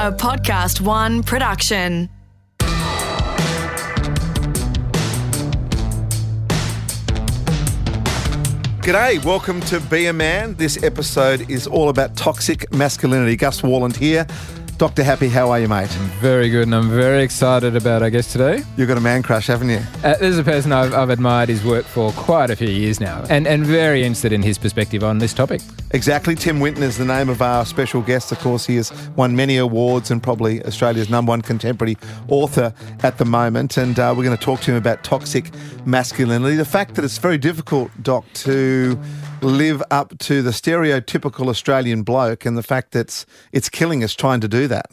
a Podcast One production. G'day, welcome to Be a Man. This episode is all about toxic masculinity. Gus Worland here. Dr. Happy, how are you, mate? Very good, and I'm very excited about our guest today. You've got a man crush, haven't you? Uh, this is a person I've, I've admired his work for quite a few years now, and, and very interested in his perspective on this topic. Exactly. Tim Winton is the name of our special guest. Of course, he has won many awards and probably Australia's number one contemporary author at the moment. And uh, we're going to talk to him about toxic masculinity. The fact that it's very difficult, Doc, to live up to the stereotypical Australian bloke and the fact that it's, it's killing us trying to do that.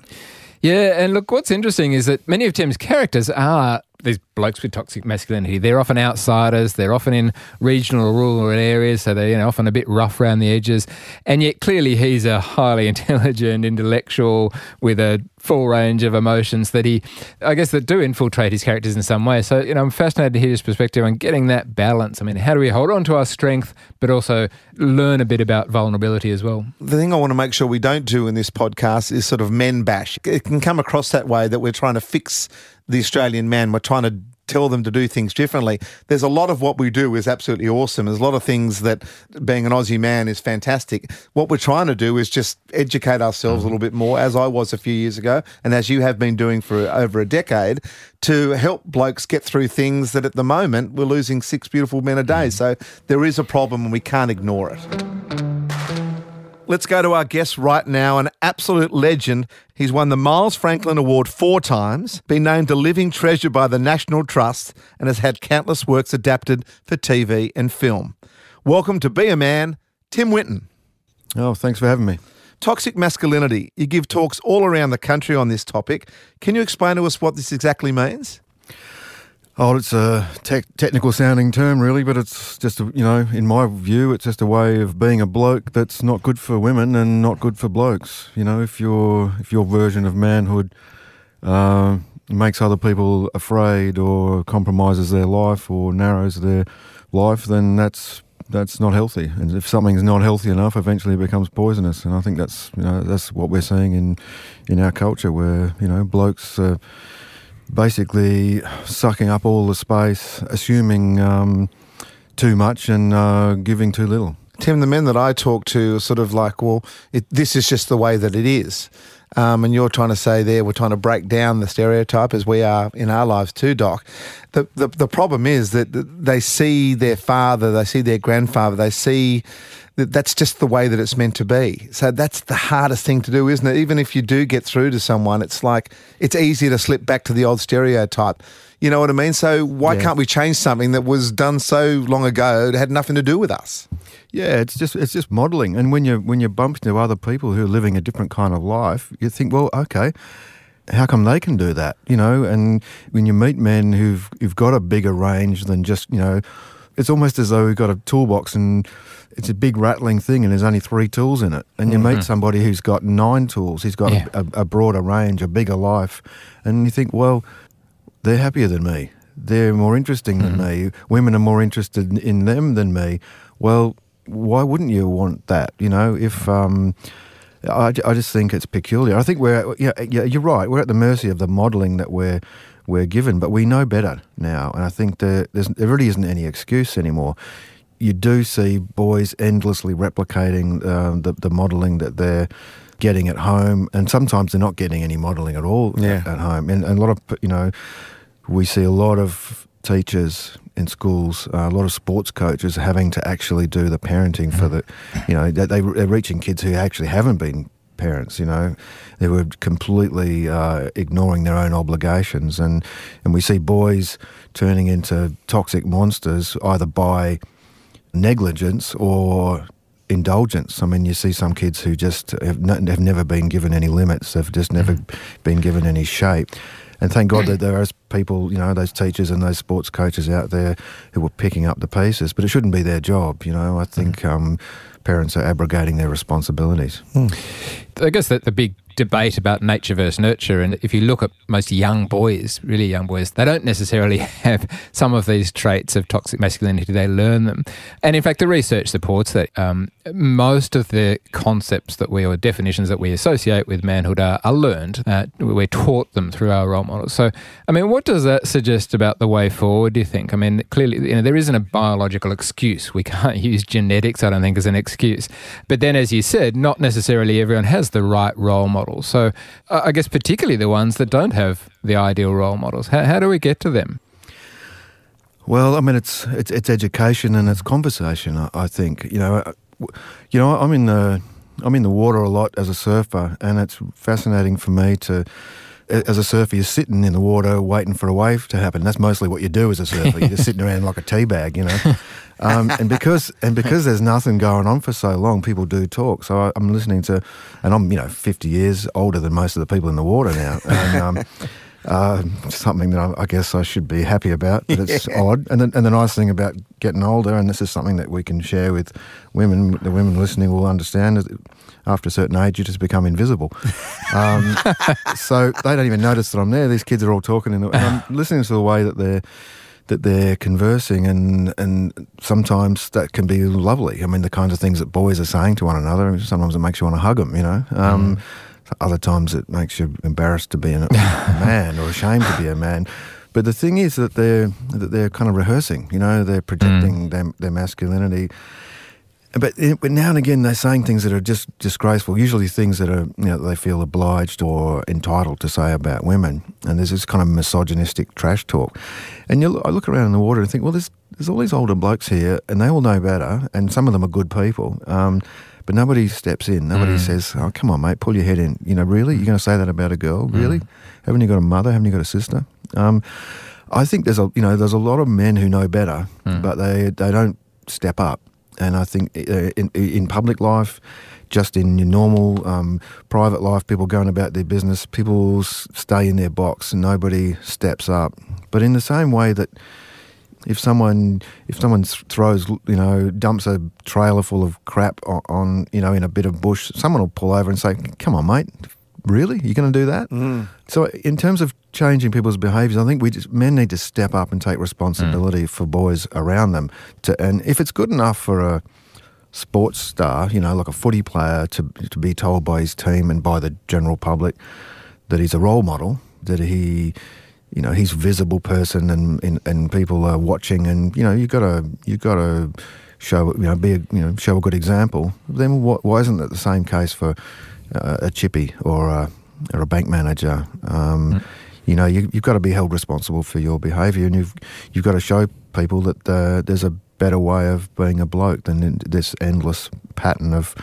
Yeah, and look, what's interesting is that many of Tim's characters are these blokes with toxic masculinity. They're often outsiders. They're often in regional or rural areas, so they're you know, often a bit rough around the edges. And yet, clearly, he's a highly intelligent intellectual with a full range of emotions that he, I guess, that do infiltrate his characters in some way. So, you know, I'm fascinated to hear his perspective on getting that balance. I mean, how do we hold on to our strength, but also learn a bit about vulnerability as well? The thing I want to make sure we don't do in this podcast is sort of men bash. It can come across that way that we're trying to fix the Australian man. We're trying to tell them to do things differently. There's a lot of what we do is absolutely awesome. There's a lot of things that being an Aussie man is fantastic. What we're trying to do is just educate ourselves a mm-hmm. little bit more, as I was a few years ago, and as you have been doing for over a decade, to help blokes get through things that at the moment we're losing six beautiful men a day. Mm-hmm. So there is a problem and we can't ignore it. Let's go to our guest right now, an absolute legend. He's won the Miles Franklin Award four times, been named a living treasure by the National Trust, and has had countless works adapted for TV and film. Welcome to Be a Man, Tim Winton. Oh, thanks for having me. Toxic masculinity. You give talks all around the country on this topic. Can you explain to us what this exactly means? Oh, it's a te- technical sounding term, really, but it's just, a, you know, in my view, it's just a way of being a bloke that's not good for women and not good for blokes. You know, if your if your version of manhood uh, makes other people afraid or compromises their life or narrows their life, then that's that's not healthy. And if something's not healthy enough, eventually it becomes poisonous. And I think that's you know that's what we're seeing in in our culture, where you know blokes. Uh, basically sucking up all the space, assuming um, too much and uh, giving too little. Tim, the men that I talk to are sort of like, well, it, this is just the way that it is. Um, and you're trying to say there, we're trying to break down the stereotype as we are in our lives too, Doc. The, the, the problem is that they see their father, they see their grandfather, they see that's just the way that it's meant to be. So that's the hardest thing to do, isn't it? Even if you do get through to someone, it's like it's easy to slip back to the old stereotype. You know what I mean? So why Yeah. can't we change something that was done so long ago? It had nothing to do with us. Yeah, it's just it's just modelling. And when you when you bump into other people who are living a different kind of life, you think, well, okay, how come they can do that? You know, and when you meet men who've who've got a bigger range than just you know, it's almost as though we've got a toolbox and it's a big rattling thing and there's only three tools in it. And you meet mm-hmm. somebody who's got nine tools, he's got Yeah. a, a, broader range, a bigger life, and you think, well, they're happier than me. They're more interesting than mm-hmm. me. Women are more interested in them than me. Well, why wouldn't you want that? You know, if mm. um, I, I just think it's peculiar. I think we're yeah, yeah, you're right. We're at the mercy of the modelling that we're we're given, but we know better now, and I think there, there's, there really isn't any excuse anymore. You do see boys endlessly replicating um, the the modelling that they're getting at home, and sometimes they're not getting any modelling at all Yeah. at, at home, and, and a lot of you know we see a lot of teachers in schools, uh, a lot of sports coaches having to actually do the parenting for the, you know, they, they- they're reaching kids who actually haven't been parents, you know. They were completely uh, ignoring their own obligations. And, and we see boys turning into toxic monsters either by negligence or indulgence. I mean, you see some kids who just have, n- have never been given any limits. They've just never been given any shape. and thank God that there are people, you know, those teachers and those sports coaches out there who are picking up the pieces. But it shouldn't be their job, you know. I think um, parents are abrogating their responsibilities. I guess that the big debate about nature versus nurture. And if you look at most young boys, really young boys, they don't necessarily have some of these traits of toxic masculinity. They learn them. And in fact, the research supports that um, most of the concepts that we, or definitions that we associate with manhood are, are learned. Uh, we're taught them through our role models. So, I mean, what does that suggest about the way forward, do you think? I mean, clearly, you know, there isn't a biological excuse. We can't use genetics, I don't think, as an excuse. But then, as you said, not necessarily everyone has the right role model models. So I guess particularly the ones that don't have the ideal role models. How, how do we get to them? Well, I mean, it's it's, it's education and it's conversation. I, I think you know, uh, you know, I'm in the I'm in the water a lot as a surfer, and it's fascinating for me to as a surfer, you're sitting in the water waiting for a wave to happen. That's mostly what you do as a surfer. You're just sitting around like a tea bag, you know. Um, and because and because there's nothing going on for so long, people do talk. So I, am listening to, and I'm you know 50 years older than most of the people in the water now. And, um, uh, something that I, I, guess I should be happy about, but it's yeah. odd. And the, and the nice thing about getting older, and this is something that we can share with women, the women listening will understand, is after a certain age, you just become invisible. Um, so they don't even notice that I'm there. These kids are all talking, and I'm listening to the way that they're that they're conversing, and and sometimes that can be lovely. I mean, the kinds of things that boys are saying to one another. Sometimes it makes you want to hug them. You know. Um, mm. Other times it makes you embarrassed to be a man or ashamed to be a man. But the thing is that they're that they're kind of rehearsing. You know, they're projecting mm. their, their masculinity but, but now and again, they're saying things that are just disgraceful. Usually, things that are you know they feel obliged or entitled to say about women. And there's this kind of misogynistic trash talk. And you, I look around in the water and think, well, there's there's all these older blokes here, and they all know better, and some of them are good people. Um, but nobody steps in. Nobody mm. says, "Oh, come on, mate, pull your head in." You know, really, you're going to say that about a girl? Mm. Really? Haven't you got a mother? Haven't you got a sister? Um, I think there's a you know there's a lot of men who know better, mm. but they they don't step up. And I think uh, in, in public life, just in your normal um, private life, people going about their business, people stay in their box and nobody steps up. But in the same way that if someone if someone throws you know dumps a trailer full of crap on, on you know in a bit of bush, someone will pull over and say, "Come on, mate, really? You're going to do that? Mm. So, in terms of changing people's behaviours, I think we just, men need to step up and take responsibility mm. for boys around them. To, and if it's good enough for a sports star, you know, like a footy player, to to be told by his team and by the general public that he's a role model, that he you know he's a visible person and, and, and people are watching and you know you got to you got to show you know be a, you know show a good example then why isn't it the same case for uh, a chippy or a, or a bank manager. Um, mm. You know, you, have got to be held responsible for your behaviour, and you've you've got to show people that uh, there's a better way of being a bloke than this endless pattern of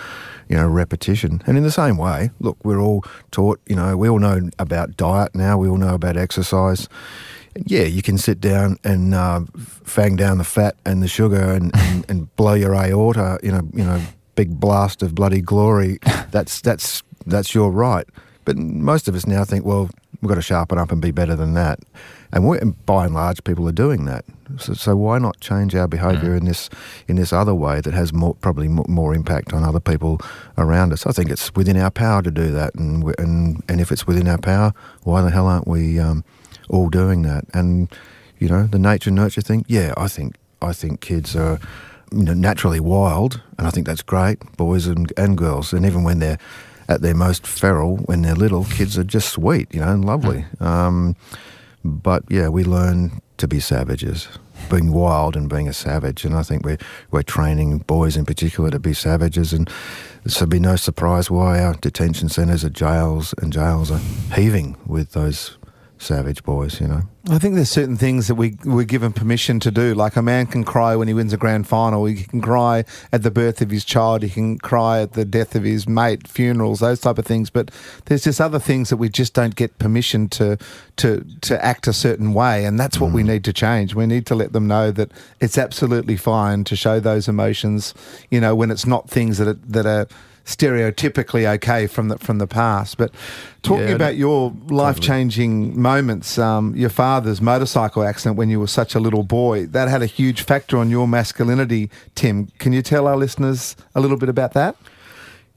you know repetition. And in the same way, look, we're all taught. You know, we all know about diet now. We all know about exercise. Yeah, you can sit down and uh, fang down the fat and the sugar and, and, and blow your aorta in a you know big blast of bloody glory, that's that's that's your right. But most of us now think, well, we've got to sharpen up and be better than that. And, and by and large, people are doing that. So, so why not change our behaviour mm. in this in this other way that has more, probably more impact on other people around us? I think it's within our power to do that, and and and if it's within our power, why the hell aren't we um, all doing that? And you know, the nature nurture thing. Yeah, I think I think kids are you know, naturally wild, and I think that's great, boys and, and girls. And even when they're at their most feral, when they're little, kids are just sweet, you know, and lovely. Um, but yeah, we learn to be savages, being wild and being a savage. And I think we're, we're training boys in particular to be savages. And so be no surprise why our detention centres, are jails, and jails are heaving with those savage boys, you know. I think there's certain things that we we're given permission to do. Like a man can cry when he wins a grand final. He can cry at the birth of his child. He can cry at the death of his mate, funerals, those type of things. But there's just other things that we just don't get permission to to to act a certain way, and that's what mm. we need to change. We need to let them know that it's absolutely fine to show those emotions. You know, when it's not things that are, that are stereotypically okay from the from the past. But talking Yeah, about your life changing moments, um, your father's motorcycle accident when you were such a little boy, that had a huge factor on your masculinity. Tim, can you tell our listeners a little bit about that?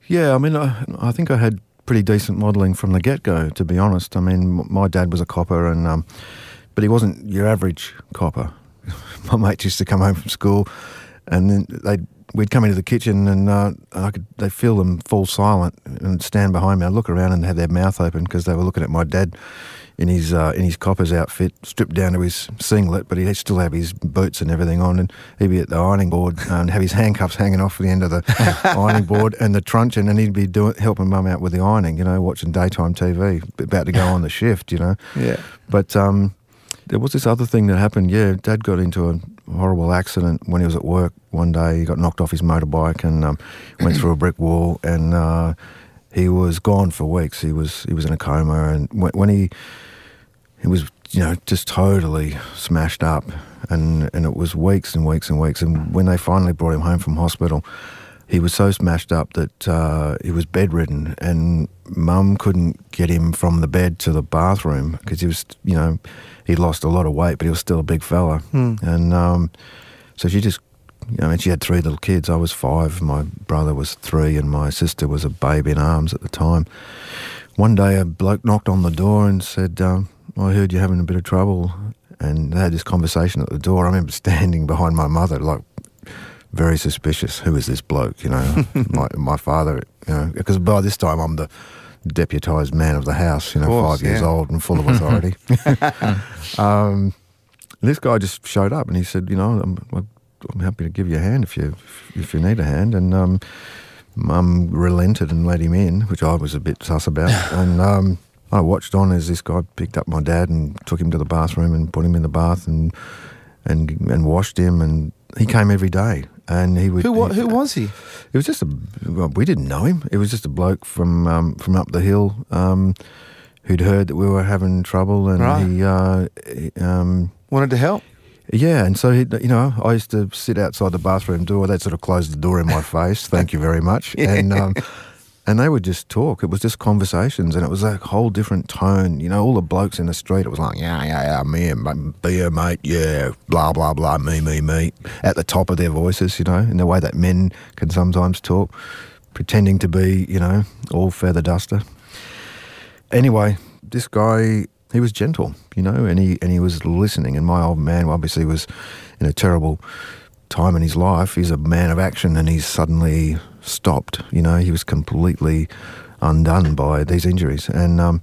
Yeah, I mean, I, I think I had pretty decent modelling from the get go. To be honest, I mean, m- my dad was a copper, and um, but he wasn't your average copper. my mates used to come home from school, and then they we'd come into the kitchen, and uh, I could they feel them fall silent and stand behind me. I'd look around and have their mouth open because they were looking at my dad in his uh, in his copper's outfit, stripped down to his singlet, but he'd still have his boots and everything on, and he'd be at the ironing board and have his handcuffs hanging off the end of the ironing board and the truncheon, and he'd be doing helping mum out with the ironing, you know, watching daytime TV, about to go on the shift, you know. Yeah. But um, there was this other thing that happened. Yeah, Dad got into a horrible accident when he was at work one day. He got knocked off his motorbike and um, went through a brick wall, and uh, he was gone for weeks. He was he was in a coma, and when, when he he was you know just totally smashed up, and and it was weeks and weeks and weeks. And when they finally brought him home from hospital, he was so smashed up that uh, he was bedridden, and Mum couldn't get him from the bed to the bathroom because he was you know he lost a lot of weight, but he was still a big fella, and um, so she just. You know, I mean, she had three little kids. I was five, my brother was three, and my sister was a babe in arms at the time. One day, a bloke knocked on the door and said, um, I heard you're having a bit of trouble. And they had this conversation at the door. I remember standing behind my mother, like very suspicious. Who is this bloke? You know, my, my father, you know, because by this time I'm the deputised man of the house, you know, course, five years yeah. old and full of authority. um, this guy just showed up and he said, you know, I'm, I'm happy to give you a hand if you if you need a hand. And um, Mum relented and let him in, which I was a bit sus about. and um, I watched on as this guy picked up my dad and took him to the bathroom and put him in the bath and and and washed him. And he came every day. And he would. Who he- who was he? It was just a. Well, we didn't know him. It was just a bloke from um, from up the hill um, who'd heard that we were having trouble, and Right. he. Uh, he, um, Wanted to help. yeah, and so he, you know, I used to sit outside the bathroom door. They'd sort of close the door in my face. Thank you very much. And um, and they would just talk. It was just conversations, and it was a whole different tone. You know, all the blokes in the street. It was like, yeah, yeah, yeah, me and beer, mate. Yeah, blah blah blah, me, me, me. At the top of their voices, you know, in the way that men can sometimes talk, pretending to be, you know, all feather duster. Anyway, this guy, he was gentle, you know, and he and he was listening. And my old man obviously was in a terrible time in his life. He's a man of action, and he's suddenly stopped. You know, he was completely undone by these injuries, and um,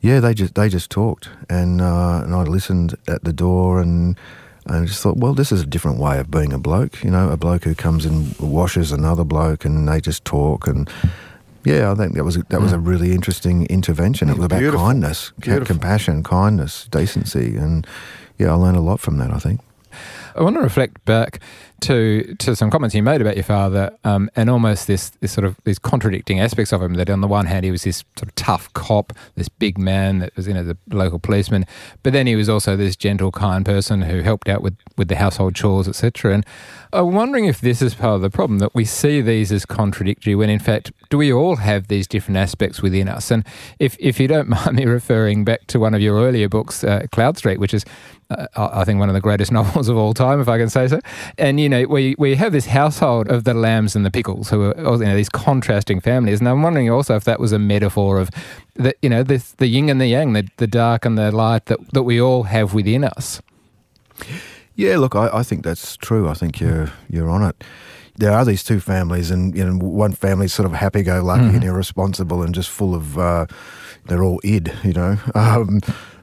yeah, they just they just talked, and uh, and I listened at the door, and and I just thought, well, this is a different way of being a bloke. You know, a bloke who comes and washes another bloke, and they just talk and. Yeah, I think that was a, that was a really interesting intervention. It was about Beautiful. kindness, Beautiful. compassion, kindness, decency, and yeah, I learned a lot from that. I think. I want to reflect back to to some comments you made about your father, um, and almost this this sort of these contradicting aspects of him. That on the one hand, he was this sort of tough cop, this big man that was you know the local policeman, but then he was also this gentle, kind person who helped out with with the household chores, etc. And I'm wondering if this is part of the problem that we see these as contradictory when in fact do we all have these different aspects within us? And if if you don't mind me referring back to one of your earlier books, uh, Cloud Street, which is uh, I I think one of the greatest novels of all time, if I can say so. And you know, we we have this household of the lambs and the pickles, who are you know these contrasting families. And I'm wondering also if that was a metaphor of the you know this the yin and the yang, the the dark and the light that that we all have within us. Yeah, look, I, I think that's true. I think you're you're on it. There are these two families, and you know, one family's sort of happy-go-lucky and irresponsible, and just full of. Uh, they're all id, you know. Um,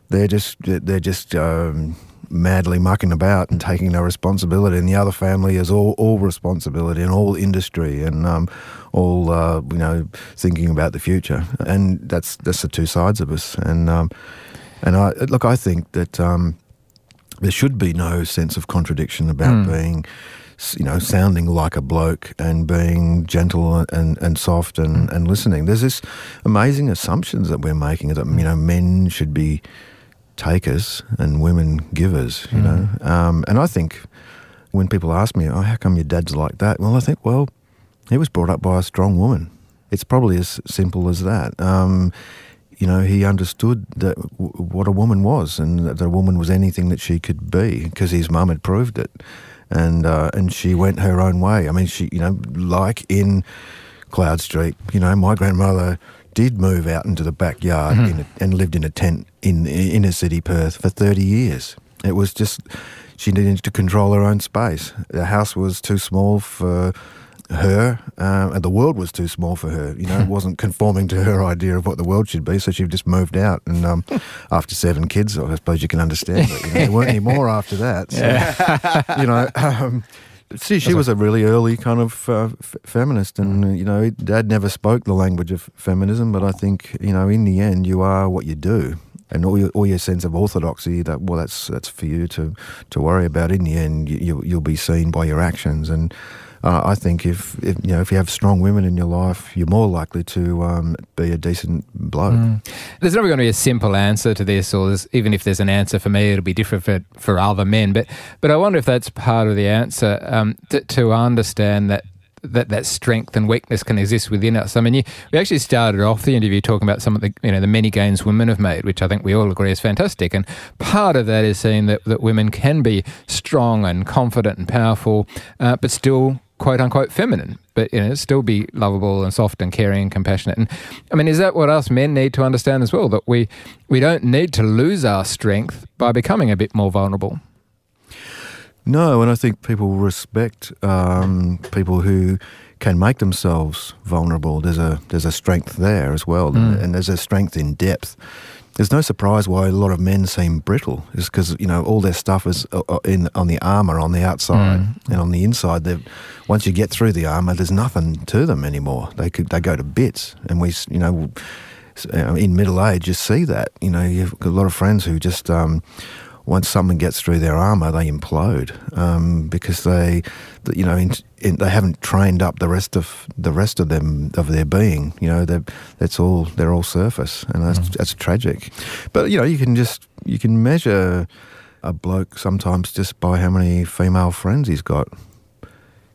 they're just they're just um, madly mucking about and taking no responsibility. And the other family is all all responsibility and all industry and um, all uh, you know thinking about the future. And that's that's the two sides of us. And um, and I look, I think that. Um, there should be no sense of contradiction about being, you know, sounding like a bloke and being gentle and, and soft and, and listening. There's this amazing assumptions that we're making that, you know, men should be takers and women givers, you know. Um, and I think when people ask me, oh, how come your dad's like that? Well, I think, well, he was brought up by a strong woman. It's probably as simple as that. Um, you know, he understood that w- what a woman was, and that a woman was anything that she could be, because his mum had proved it, and uh, and she went her own way. I mean, she, you know, like in Cloud Street, you know, my grandmother did move out into the backyard in a, and lived in a tent in inner city Perth for thirty years. It was just she needed to control her own space. The house was too small for her, um, and the world was too small for her. You know, it wasn't conforming to her idea of what the world should be. So she just moved out, and um, after seven kids, I suppose you can understand. But you know, there weren't any more after that. So, you know. Um, See, she was a really early kind of uh, f- feminist, and uh, you know, Dad never spoke the language of feminism. But I think you know, in the end, you are what you do, and all your all your sense of orthodoxy. That well, that's that's for you to to worry about. In the end, you, you you'll be seen by your actions, and uh, I think if, if you know if you have strong women in your life, you're more likely to um, be a decent bloke. There's never going to be a simple answer to this, or even if there's an answer for me, it'll be different for, for other men. But but I wonder if that's part of the answer um, to, to understand that. That, that strength and weakness can exist within us. I mean, you, we actually started off the interview talking about some of the you know the many gains women have made, which I think we all agree is fantastic. And part of that is seeing that, that women can be strong and confident and powerful, uh, but still quote unquote feminine, but you know, still be lovable and soft and caring and compassionate. And I mean, is that what us men need to understand as well? That we we don't need to lose our strength by becoming a bit more vulnerable. No, and I think people respect um, people who can make themselves vulnerable. There's a there's a strength there as well, Mm. and there's a strength in depth. There's no surprise why a lot of men seem brittle. Is because you know all their stuff is uh, uh, in on the armor on the outside, Mm. and on the inside. Once you get through the armor, there's nothing to them anymore. They could they go to bits, and we you know uh, in middle age you see that. You know you've got a lot of friends who just. Um, once someone gets through their armor, they implode um, because they, you know, in, in, they haven't trained up the rest of the rest of them of their being. You know, they're- that's all. They're all surface, and that's mm. that's tragic. But you know, you can just you can measure a bloke sometimes just by how many female friends he's got.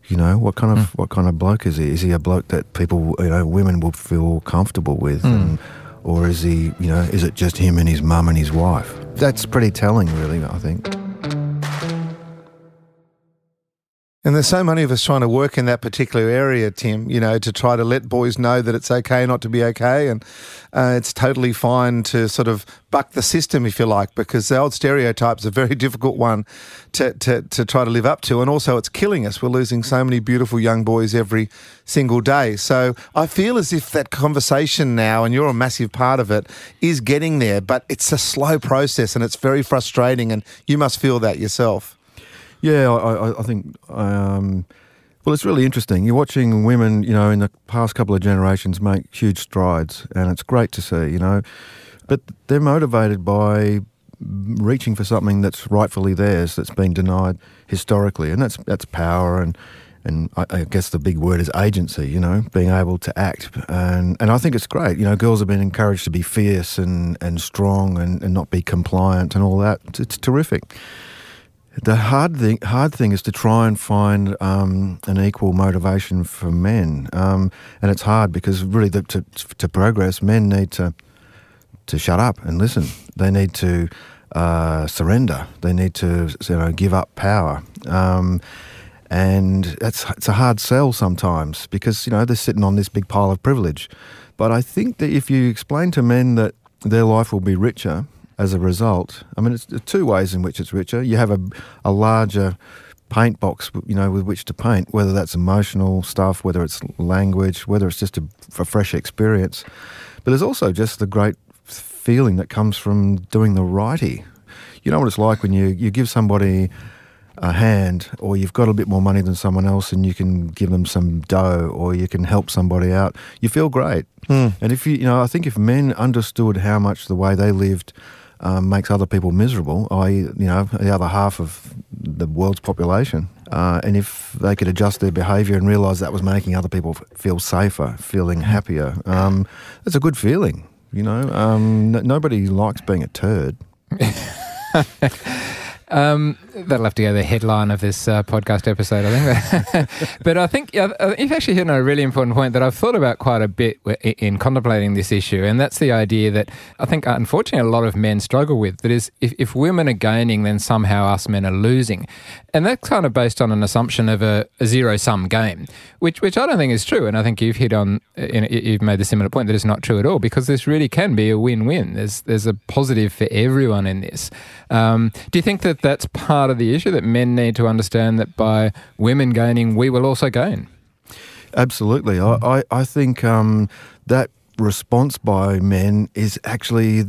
You know, what kind of hmm. what kind of bloke is he? Is he a bloke that people, you know, women will feel comfortable with, hmm. and, or is he, you know, is it just him and his mum and his wife? That's pretty telling, really. I think. And there's so many of us trying to work in that particular area, Tim, you know, to try to let boys know that it's okay not to be okay. And uh, it's totally fine to sort of buck the system, if you like, because the old stereotype's a very difficult one to, to, to try to live up to. And also, it's killing us. We're losing so many beautiful young boys every single day. So I feel as if that conversation now, and you're a massive part of it, is getting there. But it's a slow process and it's very frustrating. And you must feel that yourself. Yeah, I, I, think. Um, well, it's really interesting. You're watching women, you know, in the past couple of generations make huge strides, and it's great to see, you know. But they're motivated by reaching for something that's rightfully theirs, that's been denied historically, and that's that's power and. And I, I guess the big word is agency, you know, being able to act. And, and I think it's great. You know, girls have been encouraged to be fierce and, and strong and, and not be compliant and all that. It's, it's terrific. The hard thing, hard thing is to try and find um, an equal motivation for men, um, and it's hard because really, the, to to progress, men need to to shut up and listen. They need to uh, surrender. They need to you know give up power, um, and that's it's a hard sell sometimes because you know they're sitting on this big pile of privilege. But I think that if you explain to men that their life will be richer as a result, I mean, it's two ways in which it's richer. You have a, a larger paint box, you know, with which to paint, whether that's emotional stuff, whether it's language, whether it's just a, a fresh experience. But there's also just the great feeling that comes from doing the righty. You know what it's like when you, you give somebody a hand or you've got a bit more money than someone else and you can give them some dough or you can help somebody out, you feel great. Hmm. And if you, you know, I think if men understood how much the way they lived um, makes other people miserable, i.e., you know, the other half of the world's population, uh, and if they could adjust their behaviour and realise that was making other people feel safer, feeling happier, um, that's a good feeling. You know, um, n- nobody likes being a turd. Um, that'll have to go the headline of this uh, podcast episode, I think. but I think you've actually hit on a really important point that I've thought about quite a bit in contemplating this issue, and that's the idea that I think, unfortunately, a lot of men struggle with. That is, if, if women are gaining, then somehow us men are losing, and that's kind of based on an assumption of a, a zero sum game, which which I don't think is true. And I think you've hit on, you've made the similar point that it's not true at all because this really can be a win win. There's there's a positive for everyone in this. Um, do you think that that's part of the issue that men need to understand that by women gaining, we will also gain? Absolutely. I, I, I think um, that response by men is actually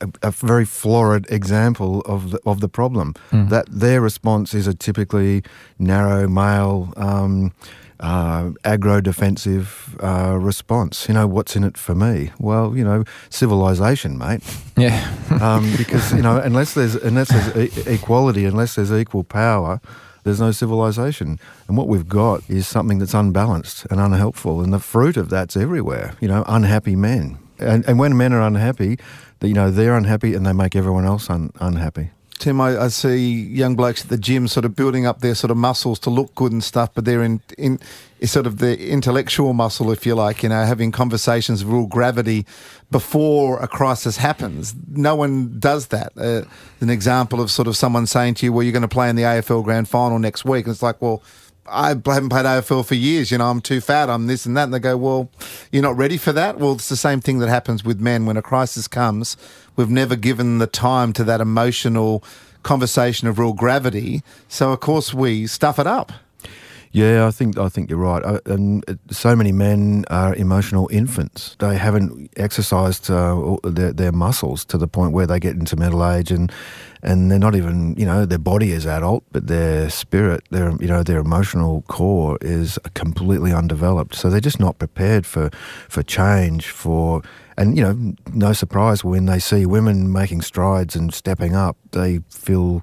a, a, very florid example of the, of the problem. Mm. That their response is a typically narrow male. Um, uh, agro defensive uh, response. You know, what's in it for me? Well, you know, civilization, mate. Yeah. um, because you know, unless there's unless there's e- equality, unless there's equal power, there's no civilization. And what we've got is something that's unbalanced and unhelpful, and the fruit of that's everywhere. You know, unhappy men. And, and when men are unhappy, you know, they're unhappy and they make everyone else un- unhappy. Tim, I, I, see young blokes at the gym sort of building up their sort of muscles to look good and stuff, but they're in, in sort of the intellectual muscle, if you like, you know, having conversations of real gravity before a crisis happens. No one does that. Uh, an example of sort of someone saying to you, well, you're going to play in the AFL grand final next week. And it's like, well, I haven't played AFL for years. You know, I'm too fat. I'm this and that. And they go, well, you're not ready for that. Well, it's the same thing that happens with men when a crisis comes. We've never given the time to that emotional conversation of real gravity. So of course we stuff it up. Yeah, I think I think you're right. Uh, and so many men are emotional infants. They haven't exercised uh, their, their muscles to the point where they get into middle age, and and they're not even you know their body is adult, but their spirit, their you know their emotional core is completely undeveloped. So they're just not prepared for for change. For and you know, no surprise when they see women making strides and stepping up, they feel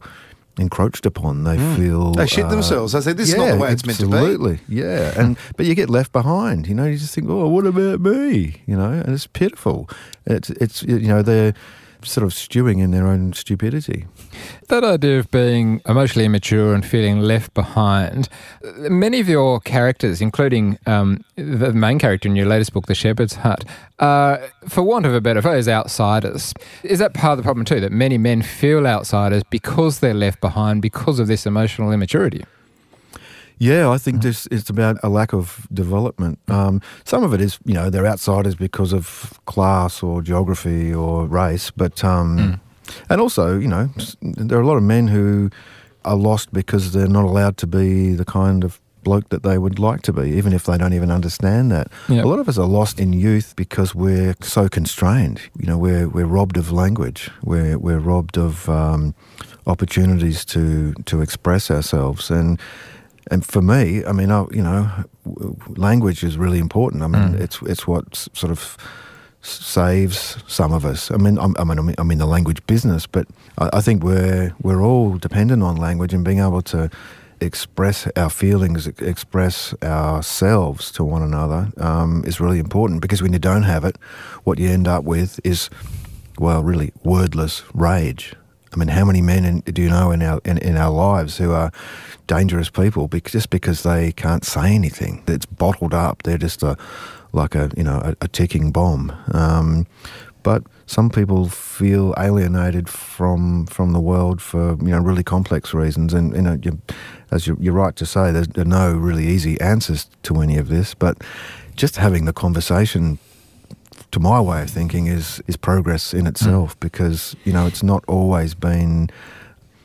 encroached upon. They mm. feel they shit uh, themselves. I say this yeah, is not the way it's meant to be. Absolutely, yeah. And but you get left behind. You know, you just think, oh, what about me? You know, and it's pitiful. It's it's you know they're sort of stewing in their own stupidity. That idea of being emotionally immature and feeling left behind, many of your characters, including um, the main character in your latest book, The Shepherd's Hut, are, for want of a better phrase, outsiders. Is that part of the problem too, that many men feel outsiders because they're left behind because of this emotional immaturity? Yeah, I think this it's about a lack of development. Um, some of it is, you know, they're outsiders because of class or geography or race, but um, mm. and also, you know, there are a lot of men who are lost because they're not allowed to be the kind of bloke that they would like to be, even if they don't even understand that. Yep. A lot of us are lost in youth because we're so constrained. You know, we're we're robbed of language. We're we're robbed of um, opportunities to to express ourselves and and for me, I mean, I, you know, language is really important. I mean, mm. it's it's what sort of saves some of us. I mean, I'm, I mean, I'm in the language business, but I, I think we're we're all dependent on language and being able to express our feelings, express ourselves to one another um, is really important because when you don't have it, what you end up with is, well, really wordless rage. I mean, how many men in, do you know in our in, in our lives who are dangerous people just because they can't say anything. It's bottled up. They're just a like a you know a, a ticking bomb. Um, but some people feel alienated from from the world for you know really complex reasons, and you know you, as you're, you're right to say, there's no really easy answers to any of this. But just having the conversation to my way of thinking is is progress in itself mm. because you know it's not always been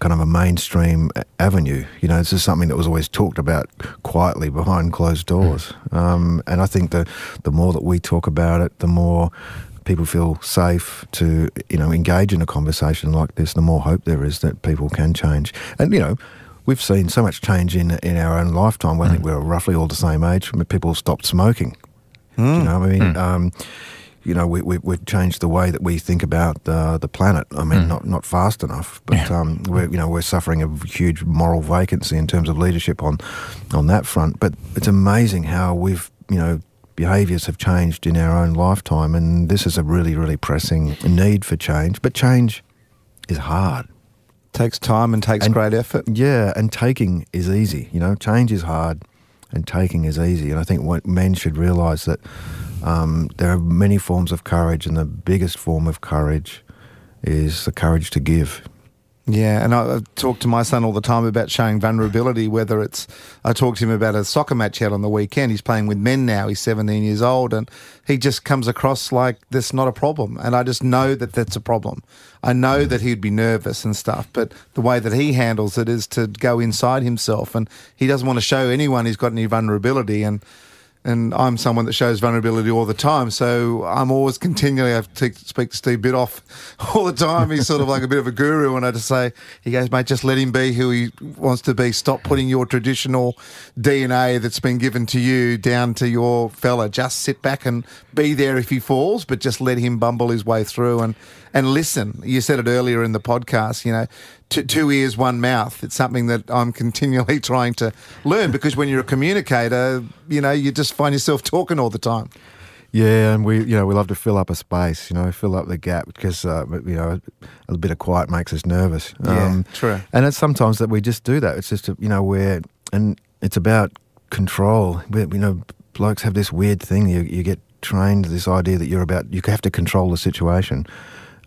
kind of a mainstream avenue. You know, this is something that was always talked about quietly behind closed doors. Um, and I think the the more that we talk about it, the more people feel safe to you know engage in a conversation like this. The more hope there is that people can change. And you know. We've seen so much change in in our own lifetime. I think mm. we're roughly all the same age. People stopped smoking. Mm. You know, I mean, mm. um, you know, we, we, we've changed the way that we think about uh, the planet. I mean, mm. not not fast enough, but yeah. um, we're you know we're suffering a huge moral vacancy in terms of leadership on on that front. But it's amazing how we've you know behaviours have changed in our own lifetime, and this is a really really pressing need for change. But change is hard. Takes time and takes And- great effort. Yeah, and taking is easy. You know, change is hard, and taking is easy. And I think what men should realise that um, there are many forms of courage, and the biggest form of courage is the courage to give. Yeah, and I, talk to my son all the time about showing vulnerability. Whether it's, I talked to him about a soccer match had on the weekend. He's playing with men now. He's 17 years old, and he just comes across like that's not a problem. And I just know that that's a problem. I know that he'd be nervous and stuff, but the way that he handles it is to go inside himself, and he doesn't want to show anyone he's got any vulnerability. And and I'm someone that shows vulnerability all the time. So I'm always continually, I to speak to Steve Biddulph all the time. He's sort of like a bit of a guru. And I just say, he goes, mate, just let him be who he wants to be. Stop putting your traditional DNA that's been given to you down to your fella. Just sit back and be there if he falls, but just let him bumble his way through and, and listen. You said it earlier in the podcast, you know, two, two ears, one mouth. It's something that I'm continually trying to learn because when you're a communicator, you know, you just find yourself talking all the time. Yeah, and we, you know, we love to fill up a space, you know, fill up the gap because, uh, you know, a bit of quiet makes us nervous. Yeah, true. And it's sometimes that we just do that. It's just, you know, where, and it's about control. We, you know, blokes have this weird thing. You, you get trained this idea that you're about, you have to control the situation.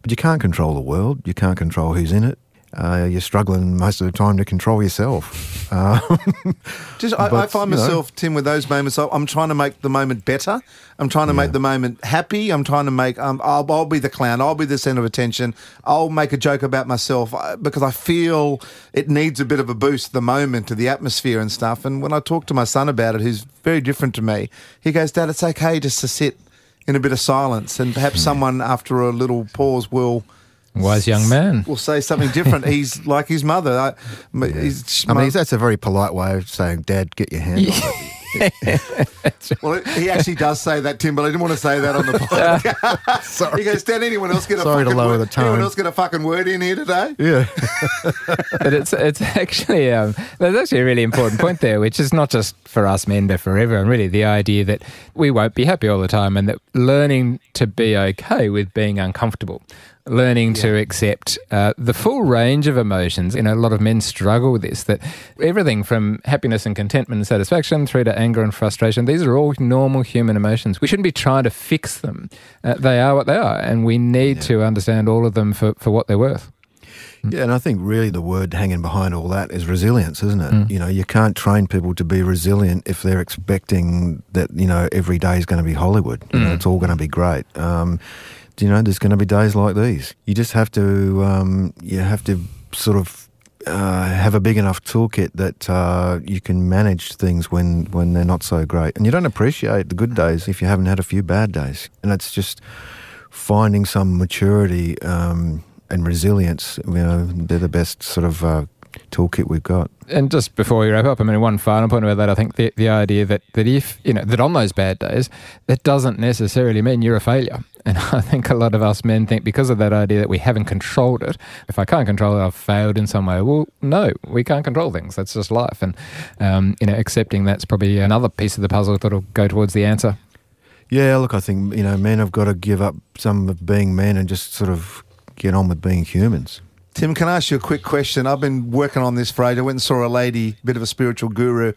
But you can't control the world. You can't control who's in it. Uh, you're struggling most of the time to control yourself. Uh, Just, I, I find you know- myself, Tim, with those moments. I'm trying to make the moment better. I'm trying to make the moment happy. I'm trying to make. Um, I'll, I'll be the clown. I'll be the centre of attention. I'll make a joke about myself uh, because I feel it needs a bit of a boost. The moment, to the atmosphere and stuff. And when I talk to my son about it, who's very different to me, he goes, "Dad, it's okay just to sit in a bit of silence, and perhaps hmm. someone after a little pause will." Wise young man. Will say something different. he's like his mother. I, he's, I mean, that's a very polite way of saying, Dad, get your hand on it. Well, he actually does say that, Tim, but I didn't want to say that on the podcast. Sorry. He goes, Dad, anyone else get a Sorry to lower word, the tone." Anyone else get a fucking word in here today? Yeah. but it's it's actually um, there's actually a really important point there, which is not just for us men, but for everyone. Really, the idea that we won't be happy all the time, and that learning to be okay with being uncomfortable, learning to accept uh, the full range of emotions. You know, a lot of men struggle with this. That everything from happiness and contentment and satisfaction through to anger and frustration. These are all normal human emotions. We shouldn't be trying to fix them. Uh, they are what they are, and we need to understand all of them for, for what they're worth. Yeah, and I think really the word hanging behind all that is resilience, isn't it? You know, you can't train people to be resilient if they're expecting that, you know, every day is going to be Hollywood. You know, it's all going to be great. Um, you know, there's going to be days like these. You just have to, um, you have to sort of uh, have a big enough toolkit that uh, you can manage things when, when they're not so great. And you don't appreciate the good days if you haven't had a few bad days. And it's just finding some maturity um, and resilience. You know, they're the best sort of uh, toolkit we've got. and just before we wrap up, I mean, one final point about that, I think the, the idea that, that if, you know, that on those bad days, that doesn't necessarily mean you're a failure. And I think a lot of us men think because of that idea that we haven't controlled it, if I can't control it, I've failed in some way. Well, no, we can't control things. That's just life. And, um, you know, accepting that's probably another piece of the puzzle that'll go towards the answer. Yeah, look, I think you know men have got to give up some of being men and just sort of get on with being humans. Tim, can I ask you a quick question? I've been working on this for ages. I went and saw a lady, a bit of a spiritual guru,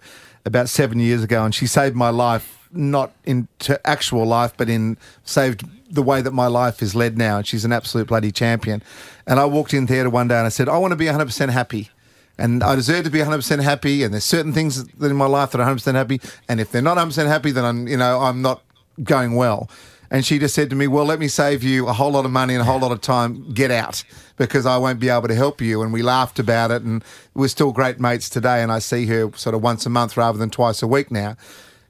about seven years ago, and she saved my life, not in to actual life, but in saved the way that my life is led now. And she's an absolute bloody champion. And I walked in theatre one day and I said, I want to be 100% happy. And I deserve to be 100% happy. And there's certain things in my life that are 100% happy. And if they're not 100% happy, then I'm, you know, I'm not going well. And she just said to me, Well, let me save you a whole lot of money and a whole lot of time. Get out because I won't be able to help you. And we laughed about it. And we're still great mates today. And I see her sort of once a month rather than twice a week now.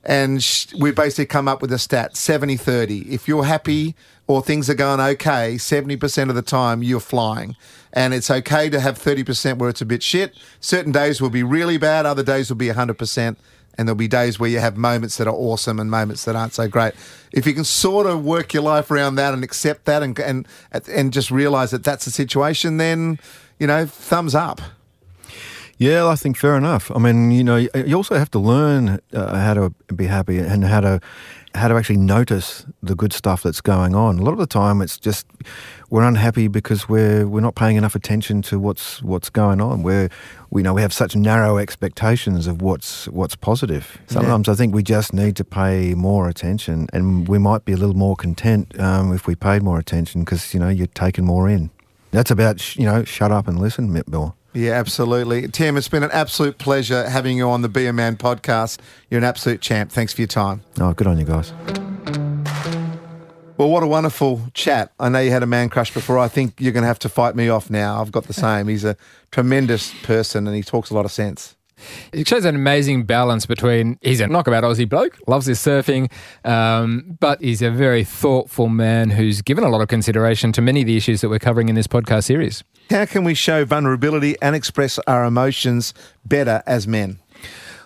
And we basically come up with a stat 70 30. If you're happy or things are going okay, 70% of the time you're flying. And it's okay to have 30% where it's a bit shit. Certain days will be really bad, other days will be 100%. And there'll be days where you have moments that are awesome and moments that aren't so great. If you can sort of work your life around that and accept that and and and just realize that that's the situation, then you know, thumbs up. Yeah, I think fair enough. I mean, you know, you also have to learn uh, how to be happy and how to how to actually notice the good stuff that's going on. A lot of the time, it's just we're unhappy because we're we're not paying enough attention to what's what's going on. We're we know we have such narrow expectations of what's what's positive. Sometimes I think we just need to pay more attention, and we might be a little more content um, if we paid more attention because you know you're taking more in. That's about sh- you know shut up and listen, Mitt Bill. Yeah, absolutely. Tim, it's been an absolute pleasure having you on the Be a Man podcast. You're an absolute champ. Thanks for your time. Oh, good on you guys. Well, what a wonderful chat. I know you had a man crush before. I think you're going to have to fight me off now. I've got the same. He's a tremendous person and he talks a lot of sense. It shows an amazing balance between he's a knockabout Aussie bloke, loves his surfing, um, but he's a very thoughtful man who's given a lot of consideration to many of the issues that we're covering in this podcast series. How can we show vulnerability and express our emotions better as men?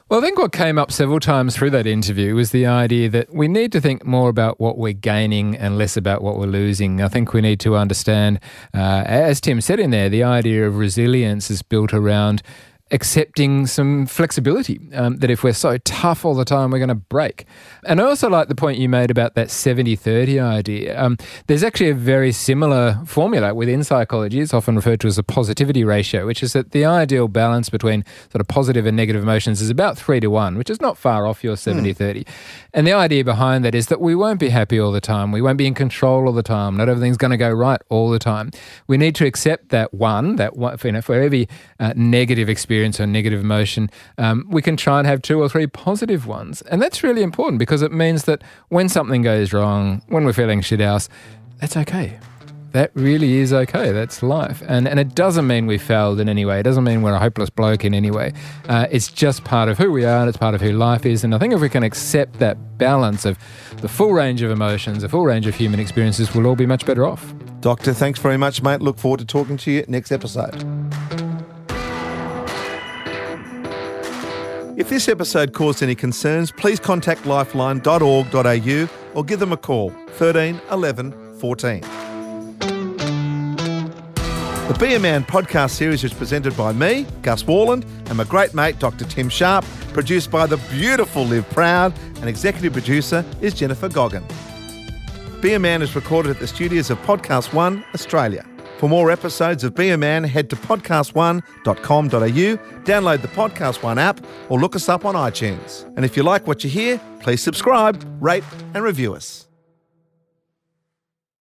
Well, I think what came up several times through that interview was the idea that we need to think more about what we're gaining and less about what we're losing. I think we need to understand, uh, as Tim said in there, the idea of resilience is built around accepting some flexibility um, that if we're so tough all the time, we're going to break. And I also like the point you made about that 70 30 idea. Um, there's actually a very similar formula within psychology. It's often referred to as a positivity ratio, which is that the ideal balance between sort of positive and negative emotions is about three to one, which is not far off your 70 30. And the idea behind that is that we won't be happy all the time. We won't be in control all the time. Not everything's going to go right all the time. We need to accept that one, that one, you know, for every uh, negative experience, experience or negative emotion, um, we can try and have two or three positive ones. And that's really important because it means that when something goes wrong, when we're feeling shit house, that's okay. That really is okay. That's life. And, and it doesn't mean we failed in any way. It doesn't mean we're a hopeless bloke in any way. Uh, it's just part of who we are and it's part of who life is. And I think if we can accept that balance of the full range of emotions, the full range of human experiences, we'll all be much better off. Doctor, thanks very much, mate. Look forward to talking to you next episode. If this episode caused any concerns, please contact lifeline.org.au or give them a call 13 11 14. The Be a Man podcast series is presented by me, Gus Worland, and my great mate, Dr. Tim Sharp, produced by the beautiful Liv Proud, and executive producer is Jennifer Goggin. Be a Man is recorded at the studios of Podcast One, Australia. For more episodes of Be a Man, head to podcastone.com.au, download the Podcast One app, or look us up on iTunes. And if you like what you hear, please subscribe, rate, and review us.